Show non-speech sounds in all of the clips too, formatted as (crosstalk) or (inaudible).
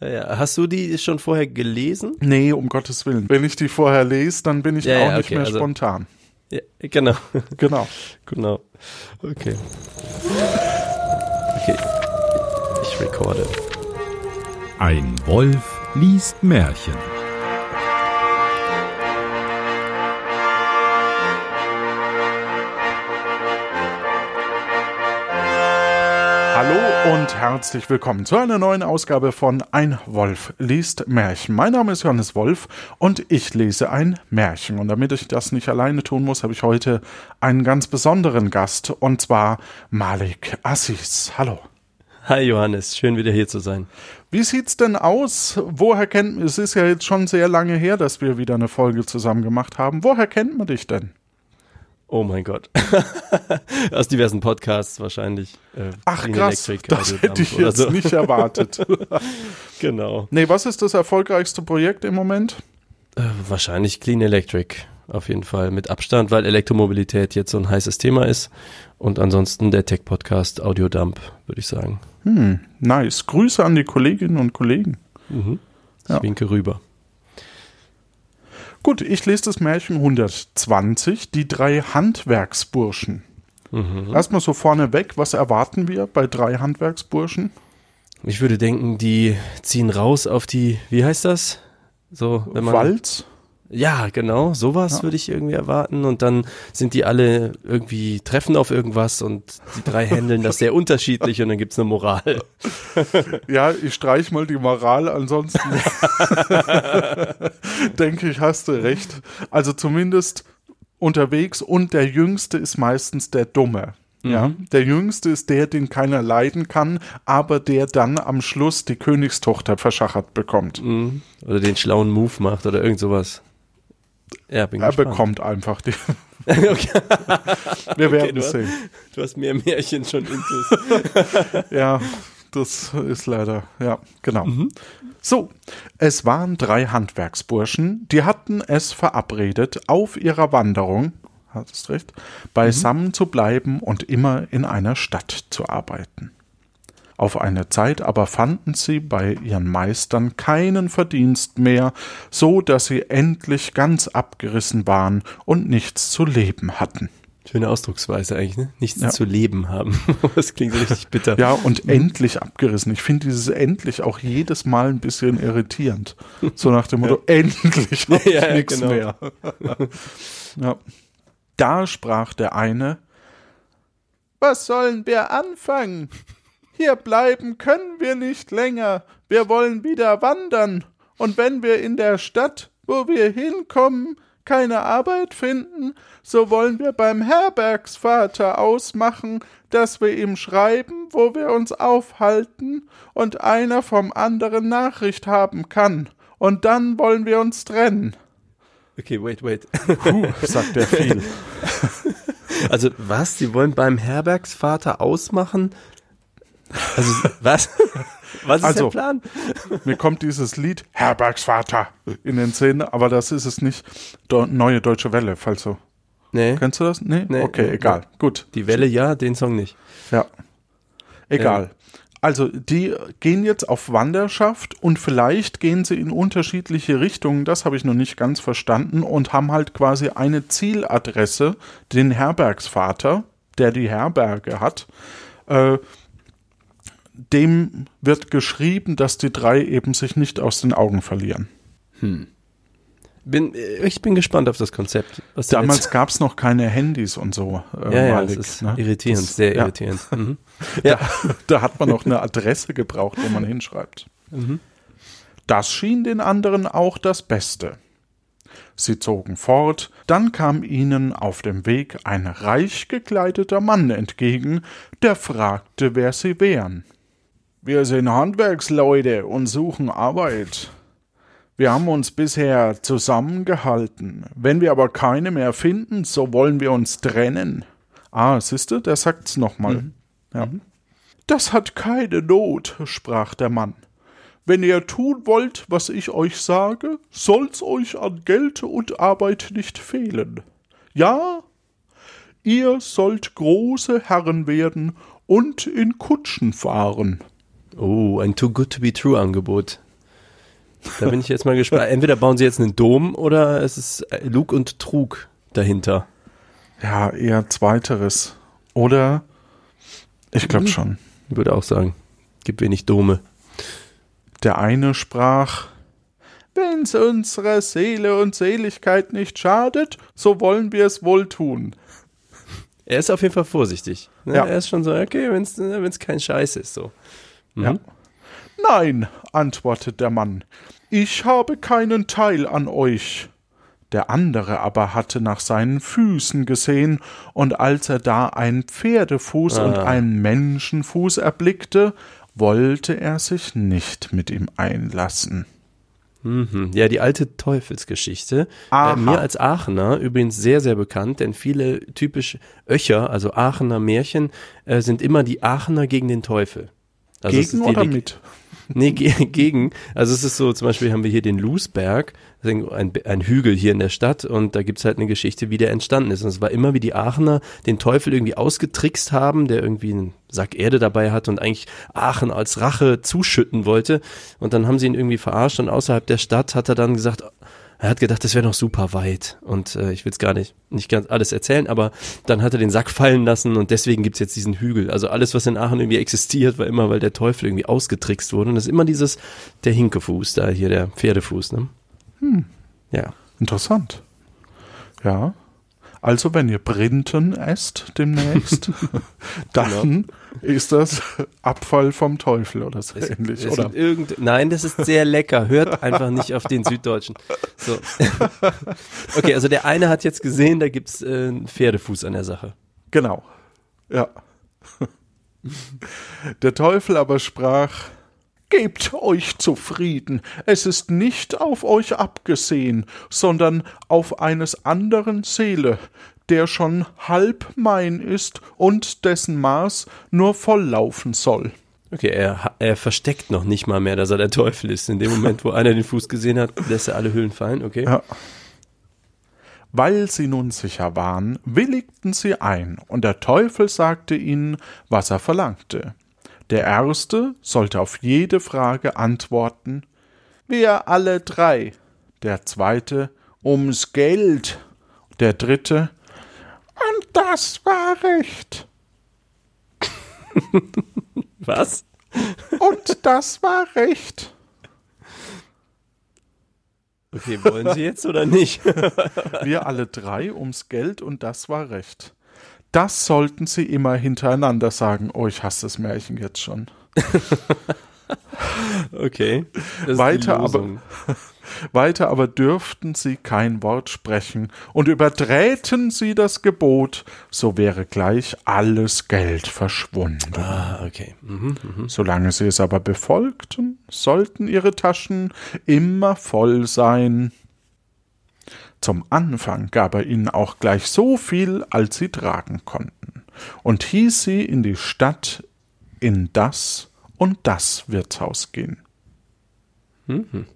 Ja, ja. Hast du die schon vorher gelesen? Nee, um Gottes Willen. Wenn ich die vorher lese, dann bin ich Ja, auch ja, nicht okay, mehr also- spontan. Ja, genau. Genau. (laughs) genau. Okay. Okay. Ich recorde. Ein Wolf liest Märchen. Hallo und herzlich willkommen zu einer neuen Ausgabe von Ein Wolf liest Märchen. Mein Name ist Johannes Wolf und ich lese ein Märchen. Und damit ich das nicht alleine tun muss, habe ich heute einen ganz besonderen Gast und zwar Malik Assis. Hallo. Hi Johannes, schön wieder hier zu sein. Wie sieht's denn aus? Woher kennt es ist ja jetzt schon sehr lange her, dass wir wieder eine Folge zusammen gemacht haben. Woher kennt man dich denn? Oh mein Gott. (laughs) Aus diversen Podcasts wahrscheinlich. Äh, Ach Clean krass, Electric, das hätte ich jetzt so. nicht erwartet. (laughs) Genau. nee, was ist das erfolgreichste Projekt im Moment? Äh, wahrscheinlich Clean Electric. Auf jeden Fall mit Abstand, weil Elektromobilität jetzt so ein heißes Thema ist. Und ansonsten der Tech-Podcast Audio Dump, würde ich sagen. Hm, nice. Grüße an die Kolleginnen und Kollegen. Mhm. Ich Ja. winke rüber. Gut, ich lese das Märchen 120, die drei Handwerksburschen. Mhm. Erstmal so vorneweg, was erwarten wir bei drei Handwerksburschen? Ich würde denken, die ziehen raus auf die, wie heißt das? So, wenn man. Walz? Ja, genau, sowas Ja. würde ich irgendwie erwarten. Und dann sind die alle irgendwie treffen auf irgendwas und die drei handeln das sehr unterschiedlich und dann gibt's eine Moral. (laughs) Ja, ich streich mal die Moral, ansonsten (laughs) denke ich, hast du recht. Also zumindest unterwegs und der Jüngste ist meistens der Dumme. Ja, der Jüngste ist der, den keiner leiden kann, aber der dann am Schluss die Königstochter verschachert bekommt. Mhm. Oder den schlauen Move macht oder irgend sowas. Ja, bin Er gespannt. bekommt einfach die. (laughs) okay, Wir werden du, sehen. du hast mehr Märchen schon intus. (laughs) Ja, das ist leider, ja, genau. So, es waren drei Handwerksburschen, die hatten es verabredet, auf ihrer Wanderung, hattest recht, beisammen zu bleiben und immer in einer Stadt zu arbeiten. Auf eine Zeit aber fanden sie bei ihren Meistern keinen Verdienst mehr, so dass sie endlich ganz abgerissen waren und nichts zu leben hatten. Schöne Ausdrucksweise eigentlich, ne? Nichts Ja. zu leben haben. (laughs) Das klingt richtig bitter. Ja, und endlich abgerissen. Ich finde dieses endlich auch jedes Mal ein bisschen irritierend. So nach dem Motto, (laughs) endlich hab (laughs) ich Ja, ja, nichts genau. mehr. ja. Da sprach der eine, was sollen wir anfangen? Hier bleiben können wir nicht länger. Wir wollen wieder wandern. Und wenn wir in der Stadt, wo wir hinkommen, keine Arbeit finden, so wollen wir beim Herbergsvater ausmachen, dass wir ihm schreiben, wo wir uns aufhalten und einer vom anderen Nachricht haben kann. Und dann wollen wir uns trennen. Okay, wait, wait. Puh, sagt er (laughs) viel. Also was? Sie wollen beim Herbergsvater ausmachen? Also (laughs) was? Was ist Also, der Plan? Mir kommt dieses Lied Herbergsvater in den Sinn, aber das ist es nicht. Do Neue Deutsche Welle, falls so. Nee, Kennst du das? Nee? Nee, okay, nee, egal. Gut. die Welle ja, den Song nicht. Ja. Egal. Also, die gehen jetzt auf Wanderschaft und vielleicht gehen sie in unterschiedliche Richtungen, das habe ich noch nicht ganz verstanden, und haben halt quasi eine Zieladresse, den Herbergsvater, der die Herberge hat. Äh, dem wird geschrieben, dass die drei eben sich nicht aus den Augen verlieren. Bin, äh, ich bin gespannt auf das Konzept. Damals gab es noch keine Handys und so. Äh, ja, ja, Malik, das ist ne? irritierend, Das- sehr ja. irritierend. (laughs) Mhm. Ja. Da hat man noch eine Adresse gebraucht, wo man hinschreibt. Mhm. Das schien den anderen auch das Beste. Sie zogen fort, dann kam ihnen auf dem Weg ein reich gekleideter Mann entgegen, der fragte, wer sie wären. Wir sind Handwerksleute und suchen Arbeit. Wir haben uns bisher zusammengehalten. Wenn wir aber keine mehr finden, so wollen wir uns trennen. Ah, siehste, der sagt's nochmal. Ja. Das hat keine Not, sprach der Mann. Wenn ihr tun wollt, was ich euch sage, soll's euch an Geld und Arbeit nicht fehlen. Ja, ihr sollt große Herren werden und in Kutschen fahren. Oh, ein Too Good to Be True Angebot. Da bin ich jetzt mal gespannt. (laughs) Entweder bauen sie jetzt einen Dom oder es ist Lug und Trug dahinter. Ja, eher zweiteres. Oder? Ich glaube schon. Ich würde auch sagen, gibt wenig Dome. Der eine sprach, Wenn's unserer Seele und Seligkeit nicht schadet, so wollen wir es wohl tun. Er ist auf jeden Fall vorsichtig. Ne? Ja. Er ist schon so, okay, wenn es kein Scheiß ist, so. Mhm. Ja. Nein, antwortet der Mann, ich habe keinen Teil an euch. Der andere aber hatte nach seinen Füßen gesehen, und als er da einen Pferdefuß und Ah. einen Menschenfuß erblickte, wollte er sich nicht mit ihm einlassen. Mhm. Ja, die alte Teufelsgeschichte. Aha. Äh, mir als Aachener übrigens sehr, sehr bekannt, denn viele typisch Öcher, also Aachener Märchen, äh, sind immer die Aachener gegen den Teufel. Also es Gegen ist die oder Leg- mit? Nee, ge (laughs) gegen. Also es ist so, zum Beispiel haben wir hier den Lusberg, ein, ein Hügel hier in der Stadt und da gibt's halt eine Geschichte, wie der entstanden ist. Und es war immer, wie die Aachener den Teufel irgendwie ausgetrickst haben, der irgendwie einen Sack Erde dabei hat und eigentlich Aachen als Rache zuschütten wollte. Und dann haben sie ihn irgendwie verarscht und außerhalb der Stadt hat er dann gesagt, er hat gedacht, das wäre noch super weit. Und äh, ich will es gar nicht, nicht ganz alles erzählen, aber dann hat er den Sack fallen lassen und deswegen gibt's jetzt diesen Hügel. Also alles, was in Aachen irgendwie existiert, war immer, weil der Teufel irgendwie ausgetrickst wurde. Und das ist immer dieses, der Hinkefuß da, hier der Pferdefuß, ne? Hm. Ja. Interessant. Ja. Also, wenn ihr Brinten esst demnächst, (laughs) dann ist das Abfall vom Teufel oder so Es, ähnlich, es oder? Irgend, nein, das ist sehr lecker. Hört einfach nicht auf den Süddeutschen. So. (laughs) Okay, also der eine hat jetzt gesehen, da gibt's äh, einen Pferdefuß an der Sache. Genau. Ja. (laughs) Der Teufel aber sprach, Gebt euch zufrieden, es ist nicht auf euch abgesehen, sondern auf eines anderen Seele, der schon halb mein ist und dessen Maß nur volllaufen soll. Okay, er, er versteckt noch nicht mal mehr, dass er der Teufel ist. In dem Moment, wo einer den Fuß gesehen hat, lässt er alle Hüllen fallen, okay? Ja. Weil sie nun sicher waren, willigten sie ein, und der Teufel sagte ihnen, was er verlangte. Der erste sollte auf jede Frage antworten, wir alle drei, der zweite ums Geld, der dritte, und das war recht, (laughs) Was? und das war recht. Okay, wollen Sie jetzt oder nicht? (laughs) Wir alle drei ums Geld und das war recht. Das sollten sie immer hintereinander sagen. Oh, ich hasse das Märchen jetzt schon. (laughs) Okay. Weiter aber-. (laughs) Weiter aber dürften sie kein Wort sprechen, und überträten sie das Gebot, so wäre gleich alles Geld verschwunden. Ah, okay. Mhm, mhm. Solange sie es aber befolgten, sollten ihre Taschen immer voll sein. Zum Anfang gab er ihnen auch gleich so viel, als sie tragen konnten, und hieß sie in die Stadt in das und das Wirtshaus gehen. Mhm.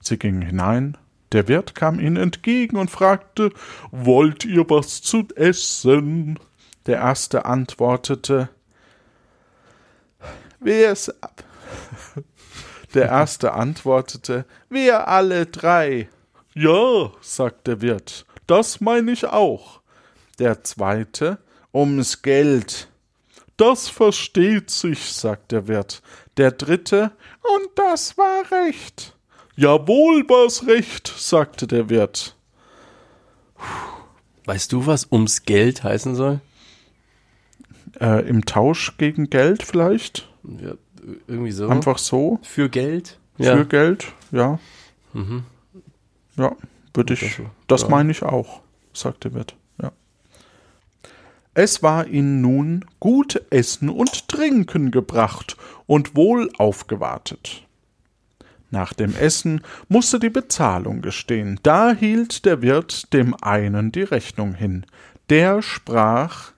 Sie gingen hinein, der Wirt kam ihnen entgegen und fragte, Wollt ihr was zu essen? Der erste antwortete, Wer es (laughs) Der erste antwortete, Wir alle drei. Ja, sagt der Wirt, das meine ich auch. Der zweite, ums Geld. Das versteht sich, sagt der Wirt. Der dritte, und das war recht. Jawohl, war's recht, sagte der Wirt. Weißt du, was ums Geld heißen soll? Äh, Im Tausch gegen Geld vielleicht? Ja, irgendwie so. Einfach so? Für Geld? Für Geld? Ja. Mhm. Ja, würde Das ich. so. Das Ja. meine ich auch, sagte der Wirt. Ja. Es war ihnen nun gut Essen und Trinken gebracht und wohl aufgewartet. Nach dem Essen musste die Bezahlung gestehen. Da hielt der Wirt dem einen die Rechnung hin. Der sprach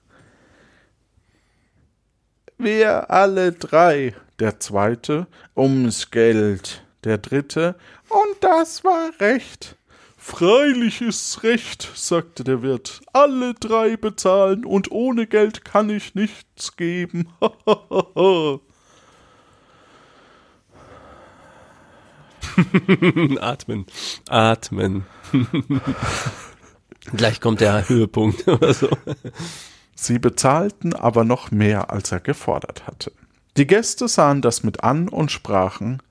Wir alle drei, der zweite, ums Geld, der dritte, und das war recht. Freilich ist's recht, sagte der Wirt. Alle drei bezahlen, und ohne Geld kann ich nichts geben. (laughs) (laughs) Atmen. Atmen. (laughs) Gleich kommt der Höhepunkt oder so. Sie bezahlten aber noch mehr, als er gefordert hatte. Die Gäste sahen das mit an und sprachen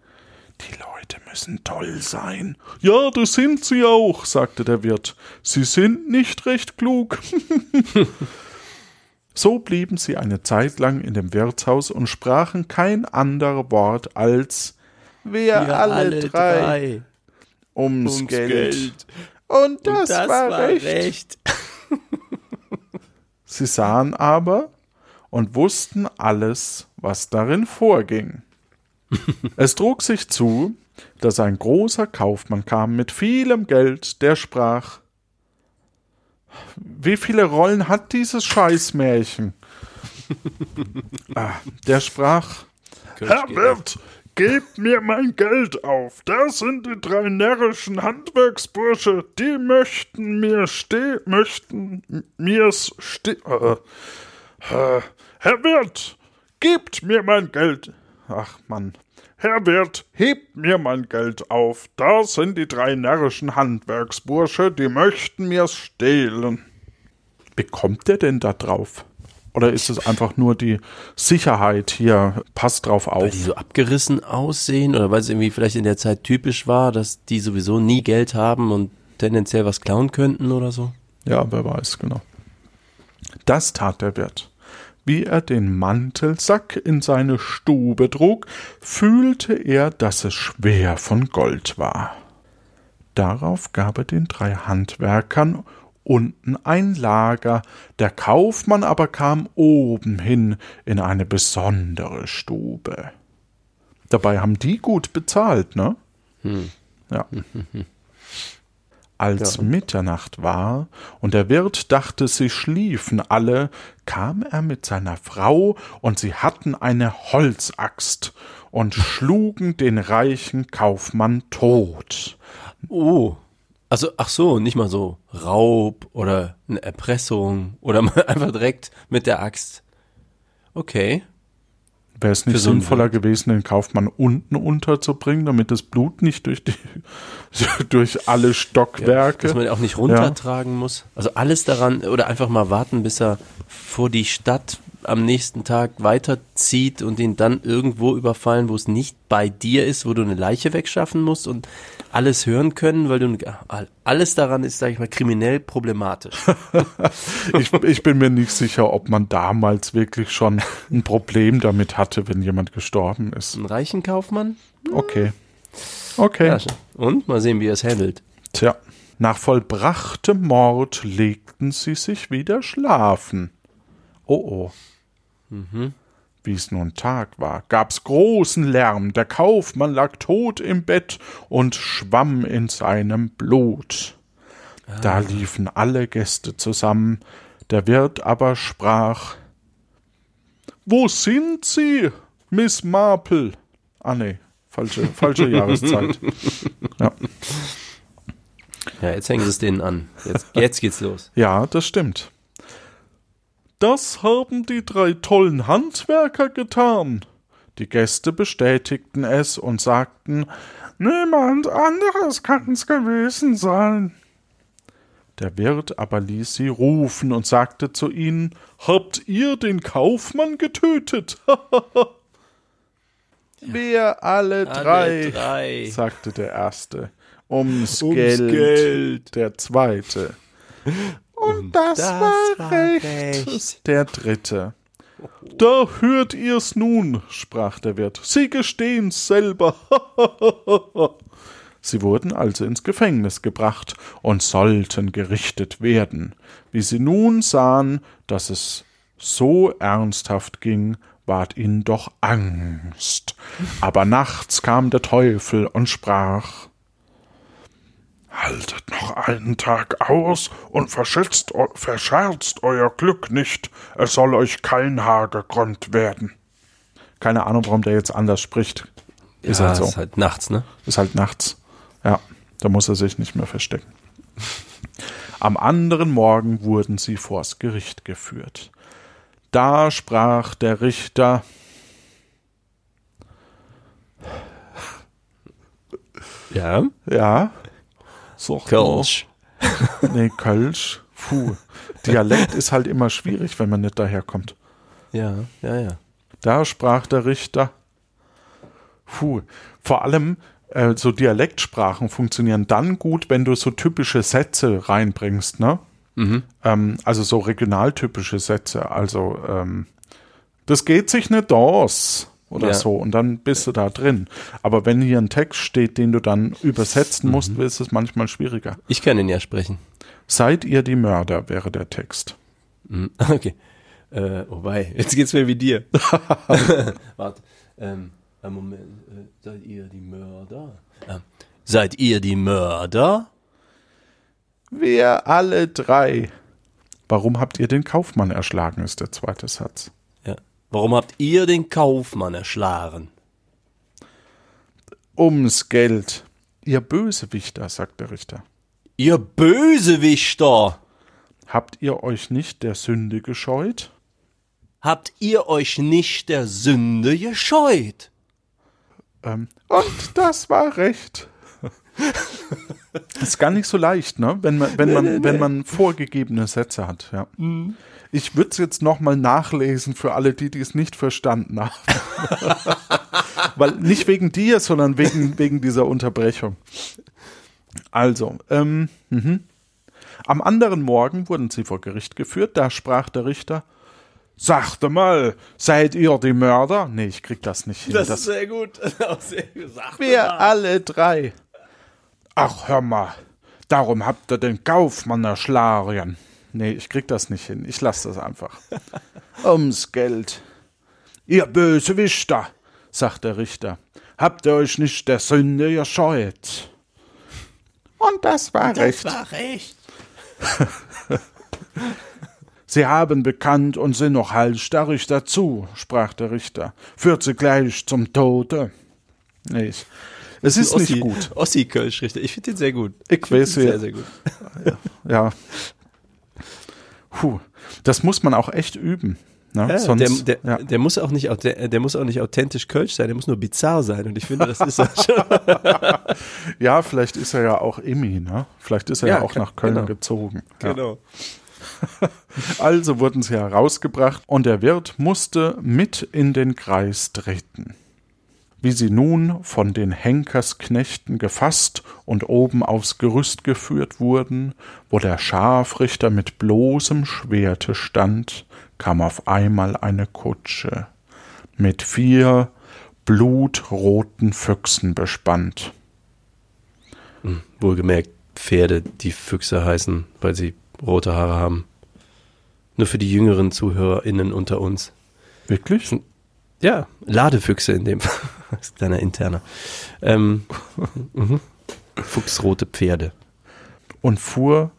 Die Leute müssen toll sein. Ja, das sind sie auch, sagte der Wirt. Sie sind nicht recht klug. (laughs) so blieben sie eine Zeit lang in dem Wirtshaus und sprachen kein ander Wort als Wir, Wir alle, alle drei, drei ums, ums Geld. Geld. Und das, Und das war, war recht. recht. Sie sahen aber und wussten alles, was darin vorging. Es trug sich zu, dass ein großer Kaufmann kam mit vielem Geld, der sprach Wie viele Rollen hat dieses Scheißmärchen? (laughs) ah, der sprach Herr Wirt, gebt mir mein Geld auf. Das sind die drei närrischen Handwerksbursche, die möchten mir ste möchten mir's ste äh, äh, Herr Wirt, gebt mir mein Geld. Ach Mann, Herr Wirt, hebt mir mein Geld auf. Das sind die drei närrischen Handwerksbursche, die möchten mir's stehlen. wie kommt der denn da drauf? Oder ist es einfach nur die Sicherheit hier? Passt drauf Weil auf. die so abgerissen aussehen oder weil es irgendwie vielleicht in der Zeit typisch war, dass die sowieso nie Geld haben und tendenziell was klauen könnten oder so. Ja, wer weiß, genau. Das tat der Wirt. Wie er den Mantelsack in seine Stube trug, fühlte er, dass es schwer von Gold war. Darauf gab er den drei Handwerkern unten ein Lager, der Kaufmann aber kam oben hin in eine besondere Stube. Dabei haben die gut bezahlt, ne? Ja. (laughs) Als Ja. Mitternacht war und der Wirt dachte, sie schliefen alle, kam er mit seiner Frau und sie hatten eine Holzaxt und schlugen den reichen Kaufmann tot. Oh. Also, ach so, nicht mal so Raub oder eine Erpressung oder (laughs) einfach direkt mit der Axt. Okay. Wäre es nicht sinnvoller Wirt. gewesen, den Kaufmann unten unterzubringen, damit das Blut nicht durch die (laughs) durch alle Stockwerke. Dass man auch nicht runtertragen muss. Also alles daran oder einfach mal warten, bis er vor die Stadt am nächsten Tag weiterzieht und ihn dann irgendwo überfallen, wo es nicht bei dir ist, wo du eine Leiche wegschaffen musst und alles hören können, weil du alles daran ist, sag ich mal, kriminell problematisch. (laughs) ich, ich bin mir nicht sicher, ob man damals wirklich schon ein Problem damit hatte, wenn jemand gestorben ist. Ein reichen Kaufmann? Okay. Okay. Ja, und mal sehen, wie er es handelt. Tja, nach vollbrachtem Mord legten sie sich wieder schlafen. Oh oh. Wie es nun Tag war, gab's großen Lärm, der Kaufmann lag tot im Bett und schwamm in seinem Blut. Da liefen alle Gäste zusammen, der Wirt aber sprach Wo sind Sie, Miss Marple? Ah nee, falsche, falsche (laughs) Jahreszeit. Ja. Ja, jetzt hängen sie es denen an. Jetzt, jetzt geht's los. Ja, das stimmt. Das haben die drei tollen Handwerker getan. Die Gäste bestätigten es und sagten, Niemand anderes kann's gewesen sein. der Wirt aber ließ sie rufen und sagte zu ihnen, Habt ihr den Kaufmann getötet? (laughs) Wir alle drei, drei. sagte der Erste. Ums, Ums Geld, Geld. der Zweite. Und das, das war, war recht. recht. Der Dritte. Da hört ihr's nun, sprach der Wirt. Sie gestehen's selber. (laughs) Sie wurden also ins Gefängnis gebracht und sollten gerichtet werden. Wie sie nun sahen, dass es so ernsthaft ging, ward ihnen doch Angst. Aber nachts kam der Teufel und sprach Haltet noch einen Tag aus und verschätzt, verscherzt euer Glück nicht. Es soll euch kein Haar gekrümmt werden. Keine Ahnung, warum der jetzt anders spricht. Ist ja, halt so. ist halt nachts, ne? Ist halt nachts. Ja, da muss er sich nicht mehr verstecken. Am anderen Morgen wurden sie vors Gericht geführt. Da sprach der Richter Ja. Ja. Sag Kölsch. Nee, Kölsch. Puh. Dialekt ist halt immer schwierig, wenn man nicht daherkommt. Ja, ja, ja. Da sprach der Richter. Puh. Vor allem, äh, so Dialektsprachen funktionieren dann gut, wenn du so typische Sätze reinbringst, ne? Ähm, also so regionaltypische Sätze. Also, ähm, das geht sich nicht aus oder Ja. so. Und dann bist du da drin. Aber wenn hier ein Text steht, den du dann übersetzen musst, ist es manchmal schwieriger. Ich kann ihn ja sprechen. Seid ihr die Mörder, wäre der Text. Mhm. (laughs) Okay. Äh, wobei, jetzt geht's mir wie dir. (laughs) (laughs) Warte. Ähm, einen Moment. Äh, seid ihr die Mörder? Ähm, seid ihr die Mörder? Wir alle drei. Warum habt ihr den Kaufmann erschlagen, ist der zweite Satz. Warum habt ihr den Kaufmann erschlagen? Ums Geld. Ihr Bösewichter, sagt der Richter. Ihr Bösewichter! Habt ihr euch nicht der Sünde gescheut? Habt ihr euch nicht der Sünde gescheut? Ähm, und das war recht. Ist gar nicht so leicht, ne? Wenn man, wenn man, wenn man vorgegebene Sätze hat, ja. Ich würde es jetzt nochmal nachlesen für alle, die, die es nicht verstanden haben. (laughs) Weil nicht wegen dir, sondern wegen, wegen dieser Unterbrechung. Also, ähm, mhm. am anderen Morgen wurden sie vor Gericht geführt. Da sprach der Richter: Sagte mal, seid ihr die Mörder? Nee, ich krieg das nicht hin. Das, sehr gut. (laughs) Sehr gesagt. wir alle drei. Ach, hör mal, darum habt ihr den Kaufmann erschlagen. Nee, ich krieg das nicht hin. Ich lass das einfach. (laughs) Ums Geld. Ihr Bösewichter, sagt der Richter, habt ihr euch nicht der Sünde gescheut? Und das war recht. war recht. (laughs) Sie haben bekannt und sind noch halsstarrig dazu, sprach der Richter. Führt sie gleich zum Tode. Nee, ich, es ist nicht gut. Ossi Kölsch, richtig. Ich finde den sehr gut. Ich weiß, Sehr, sehr gut. (laughs) Ja. Puh, das muss man auch echt üben. Ne? Ja, Sonst, der, der, ja. der, muss auch nicht, der muss auch nicht authentisch Kölsch sein, der muss nur bizarr sein. Und ich finde, das ist er schon. (laughs) ja, vielleicht ist er ja auch Immi, ne? Vielleicht ist er ja, Ja, auch kann- nach Köln genau. gezogen. Genau. (laughs) Also wurden sie herausgebracht und der Wirt musste mit in den Kreis treten. Wie sie nun von den Henkersknechten gefasst und oben aufs Gerüst geführt wurden, wo der Scharfrichter mit bloßem Schwerte stand, kam auf einmal eine Kutsche mit vier blutroten Füchsen bespannt. Wohlgemerkt, Pferde, die Füchse heißen, weil sie rote Haare haben. Nur für die jüngeren ZuhörerInnen unter uns. Wirklich? Ja, Ladefüchse in dem Fall. (laughs) Das ein kleiner interner. Ähm, (laughs) mhm. Fuchsrote Pferde. und fuhr,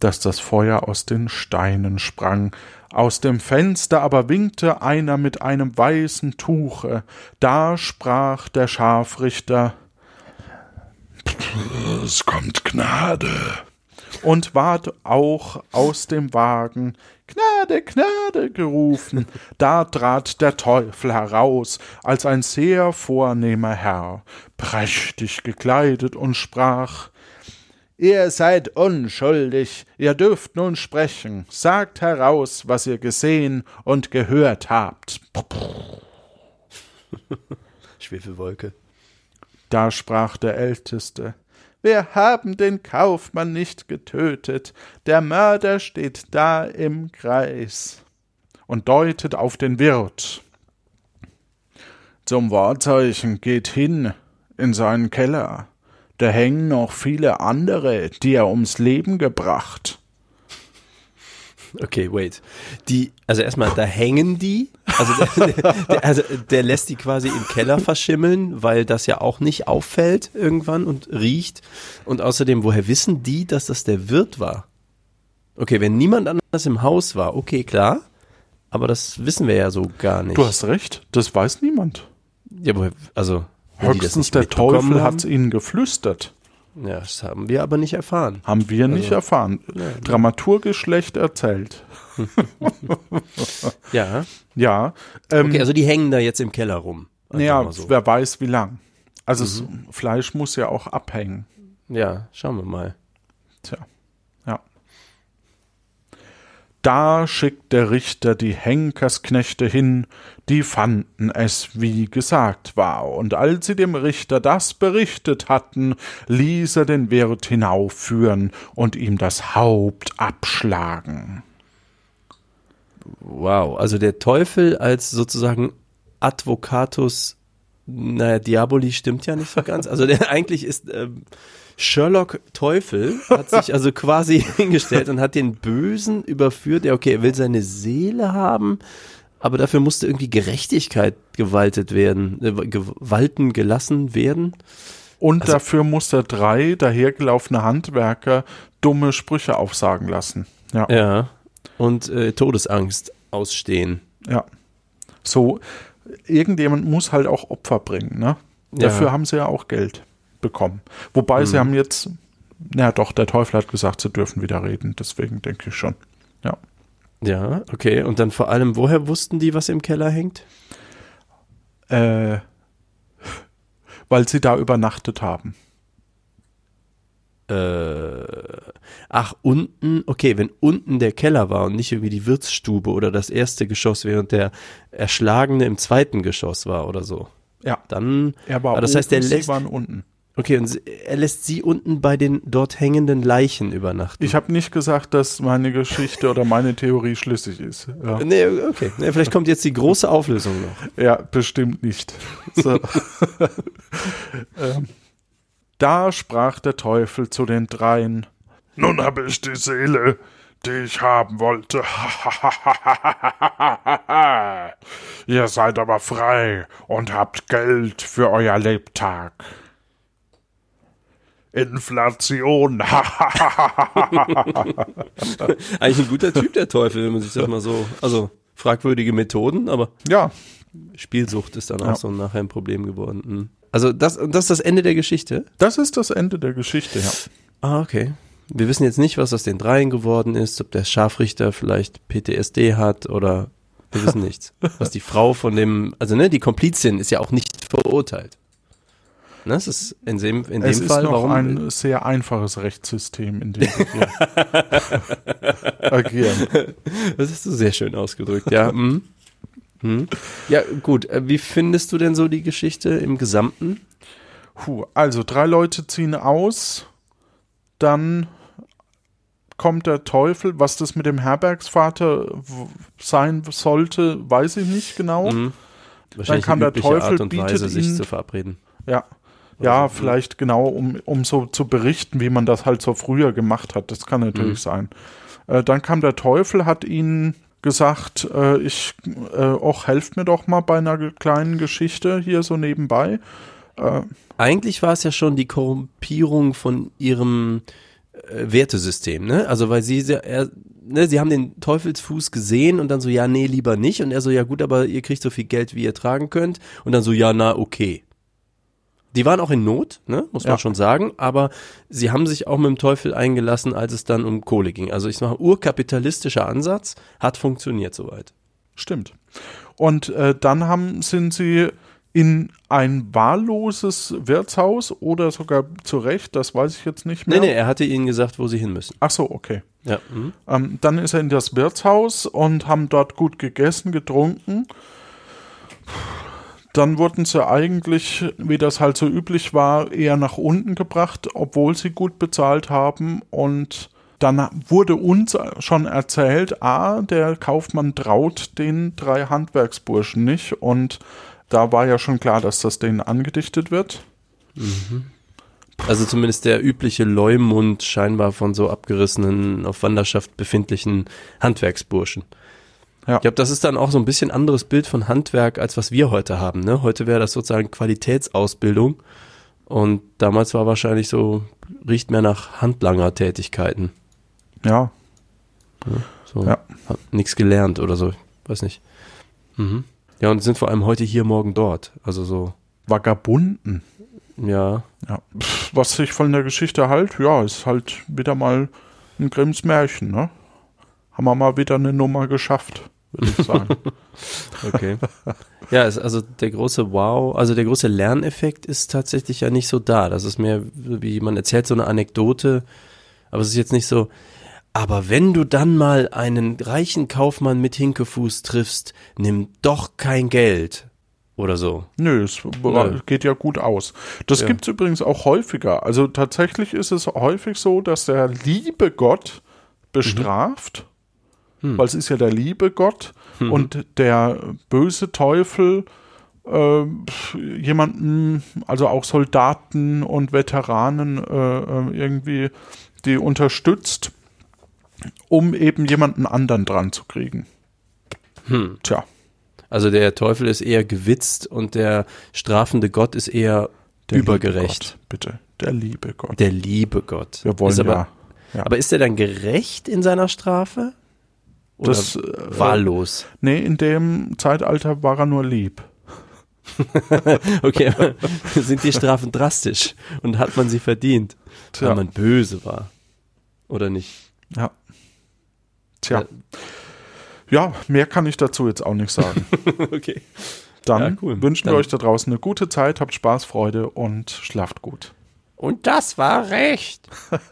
dass das Feuer aus den Steinen sprang. Aus dem Fenster aber winkte einer mit einem weißen Tuche. Da sprach der Scharfrichter Es kommt Gnade. Und ward auch aus dem Wagen Gnade, Gnade gerufen. Da trat der Teufel heraus, als ein sehr vornehmer Herr, prächtig gekleidet und sprach Ihr seid unschuldig, ihr dürft nun sprechen, sagt heraus, was ihr gesehen und gehört habt. (laughs) Schwefelwolke. Da sprach der Älteste, wir haben den Kaufmann nicht getötet, der Mörder steht da im Kreis und deutet auf den Wirt. Zum Wahrzeichen geht hin in seinen Keller, da hängen noch viele andere, die er ums Leben gebracht. Okay, wait. Die, also erstmal, da hängen die. Also der, (laughs) der, also der lässt die quasi im Keller verschimmeln, weil das ja auch nicht auffällt irgendwann und riecht. Und außerdem, woher wissen die, dass das der Wirt war? Okay, wenn niemand anders im Haus war, okay, klar. Aber das wissen wir ja so gar nicht. Du hast recht, das weiß niemand. ja, woher, also Höchstens nicht der Teufel haben- hat's ihnen geflüstert. Ja, das haben wir aber nicht erfahren. Haben wir nicht Also, erfahren. Dramaturgisch erzählt. (laughs) Ja. Ja. Ähm, Okay, also die hängen da jetzt im Keller rum. Ja, so. wer weiß wie lang. Also es, Fleisch muss ja auch abhängen. Ja, schauen wir mal. Tja, ja. Da schickt der Richter die Henkersknechte hin, die fanden es, wie gesagt war, und als sie dem Richter das berichtet hatten, ließ er den Wirt hinaufführen und ihm das Haupt abschlagen. Wow, also der Teufel als sozusagen Advocatus, naja, Diaboli stimmt ja nicht so ganz. Also der (laughs) eigentlich ist ähm, Sherlock Teufel, hat sich also quasi (laughs) hingestellt und hat den Bösen überführt. Ja, okay, er will seine Seele haben, aber dafür musste irgendwie Gerechtigkeit gewaltet werden, äh, gewalten gelassen werden. Und dafür musste drei dahergelaufene Handwerker dumme Sprüche aufsagen lassen. Ja, ja. Ja. Und äh, Todesangst ausstehen. So, irgendjemand muss halt auch Opfer bringen, ne? Ja. Dafür haben sie ja auch Geld bekommen. Wobei sie haben jetzt, na doch, der Teufel hat gesagt, sie dürfen wieder reden, deswegen denke ich schon. Ja. Ja, okay. Und dann vor allem, woher wussten die, was im Keller hängt? Äh, weil sie da übernachtet haben. Äh, ach, unten, okay, wenn unten der Keller war und nicht irgendwie die Wirtsstube oder das erste Geschoss, während der Erschlagene im zweiten Geschoss war oder so. Ja. Dann, Er war aber das heißt, sie lässt, waren unten. okay, und er lässt sie unten bei den dort hängenden Leichen übernachten. Ich habe nicht gesagt, dass meine Geschichte oder meine Theorie schlüssig ist. Ja, Nee, okay. Nee, vielleicht kommt jetzt die große Auflösung noch. ja bestimmt nicht. So. (laughs) ähm, da sprach der Teufel zu den dreien. Nun habe ich die Seele, die ich haben wollte. (laughs) Ihr seid aber frei und habt Geld für euer Lebtag. Inflation. (laughs) Eigentlich ein guter Typ, der Teufel, wenn man sich das mal so, also fragwürdige Methoden, aber Ja, Spielsucht ist dann auch Ja. so nachher ein Problem geworden. Hm. Also das, das ist das Ende der Geschichte? das ist das Ende der Geschichte, ja. Ah, okay. Wir wissen jetzt nicht, was aus den dreien geworden ist, ob der Scharfrichter vielleicht PTSD hat oder wir wissen (laughs) nichts. Was die Frau von dem, also ne, die Komplizin ist ja auch nicht verurteilt. Ne, das ist in dem, in Es dem ist Fall, noch warum? ein sehr einfaches Rechtssystem, in dem wir (laughs) agieren. Das hast du sehr schön ausgedrückt, ja. Hm. Hm. Ja, gut. Äh, Wie findest du denn so die Geschichte im Gesamten? Puh, also drei Leute ziehen aus, dann kommt der Teufel. Was das mit dem Herbergsvater sein sollte, weiß ich nicht genau. Mhm. Kam die der Teufel, Art und bietet Weise, sich ihnen- zu verabreden. Ja. Ja, vielleicht genau, um, um so zu berichten, wie man das halt so früher gemacht hat. Das kann natürlich sein. Äh, dann kam der Teufel, hat ihnen gesagt, äh, ich, äh, och, helft mir doch mal bei einer kleinen Geschichte hier so nebenbei. Eigentlich war es ja schon die Korrumpierung von ihrem äh, Wertesystem, ne? Also weil sie sehr, er, ne, sie haben den Teufelsfuß gesehen und dann so, ja, nee, lieber nicht. Und er so, ja gut, aber ihr kriegt so viel Geld, wie ihr tragen könnt. Und dann so, ja, na, okay. Die waren auch in Not, ne, muss man Ja. schon sagen, aber sie haben sich auch mit dem Teufel eingelassen, als es dann um Kohle ging. Also ich sag mal, urkapitalistischer Ansatz hat funktioniert soweit. Stimmt. Und äh, dann haben, sind sie in ein wahlloses Wirtshaus oder sogar zu Recht, das weiß ich jetzt nicht Nee, mehr. nee, er hatte ihnen gesagt, wo sie hin müssen. Ach so, okay. Ja. Mhm. Ähm, dann ist er in das Wirtshaus und haben dort gut gegessen, getrunken. Dann wurden sie eigentlich, wie das halt so üblich war, eher nach unten gebracht, obwohl sie gut bezahlt haben. Und dann wurde uns schon erzählt, ah, der Kaufmann traut den drei Handwerksburschen nicht. Und da war ja schon klar, dass das denen angedichtet wird. Also zumindest der übliche Leumund scheinbar von so abgerissenen, auf Wanderschaft befindlichen Handwerksburschen. Ja. Ich glaube, das ist dann auch so ein bisschen anderes Bild von Handwerk, als was wir heute haben. Ne? Heute wäre das sozusagen Qualitätsausbildung und damals war wahrscheinlich so, riecht mehr nach Handlanger-Tätigkeiten. Ja, So, Ja. hat nichts gelernt oder so, weiß nicht. Mhm. Ja, und sind vor allem heute hier, morgen dort. Also so, Vagabunden. ja, Ja. Pff, Was ich von der Geschichte halt, ja, ist halt wieder mal ein Grimms Märchen, ne? Haben wir mal wieder eine Nummer geschafft. würde ich sagen. (laughs) Okay. Ja, es, also der große Wow, also der große Lerneffekt ist tatsächlich ja nicht so da. Das ist mehr, wie man erzählt, so eine Anekdote, aber es ist jetzt nicht so. Aber wenn du dann mal einen reichen Kaufmann mit Hinkefuß triffst, nimm doch kein Geld. Oder so. Nö, es Nö. geht ja gut aus. Das Ja. gibt's übrigens auch häufiger. Also tatsächlich ist es häufig so, dass der liebe Gott bestraft, Hm. weil es ist ja der liebe Gott und der böse Teufel äh, jemanden, also auch Soldaten und Veteranen äh, äh, irgendwie, die unterstützt, um eben jemanden anderen dran zu kriegen. Hm. Tja, Also der Teufel ist eher gewitzt und der strafende Gott ist eher der übergerecht. Liebe Gott, bitte, der liebe Gott. Der liebe Gott. Wir wollen aber, ja, ja. Aber ist er dann gerecht in seiner Strafe? Oder Das, äh, wahllos? Nee, in dem Zeitalter war er nur lieb. (laughs) Okay, sind die Strafen drastisch und hat man sie verdient, Tja. weil man böse war? Oder nicht? Ja. Tja. Ja, mehr kann ich dazu jetzt auch nicht sagen. (laughs) okay. Dann Ja, cool. wünschen wir Dann- euch da draußen eine gute Zeit, habt Spaß, Freude und schlaft gut. Und das war recht. (laughs)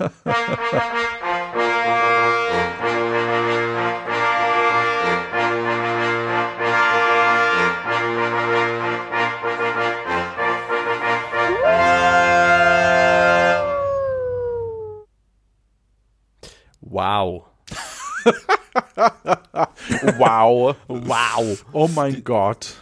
Wow. (laughs) Wow. Wow. Oh mein Gott.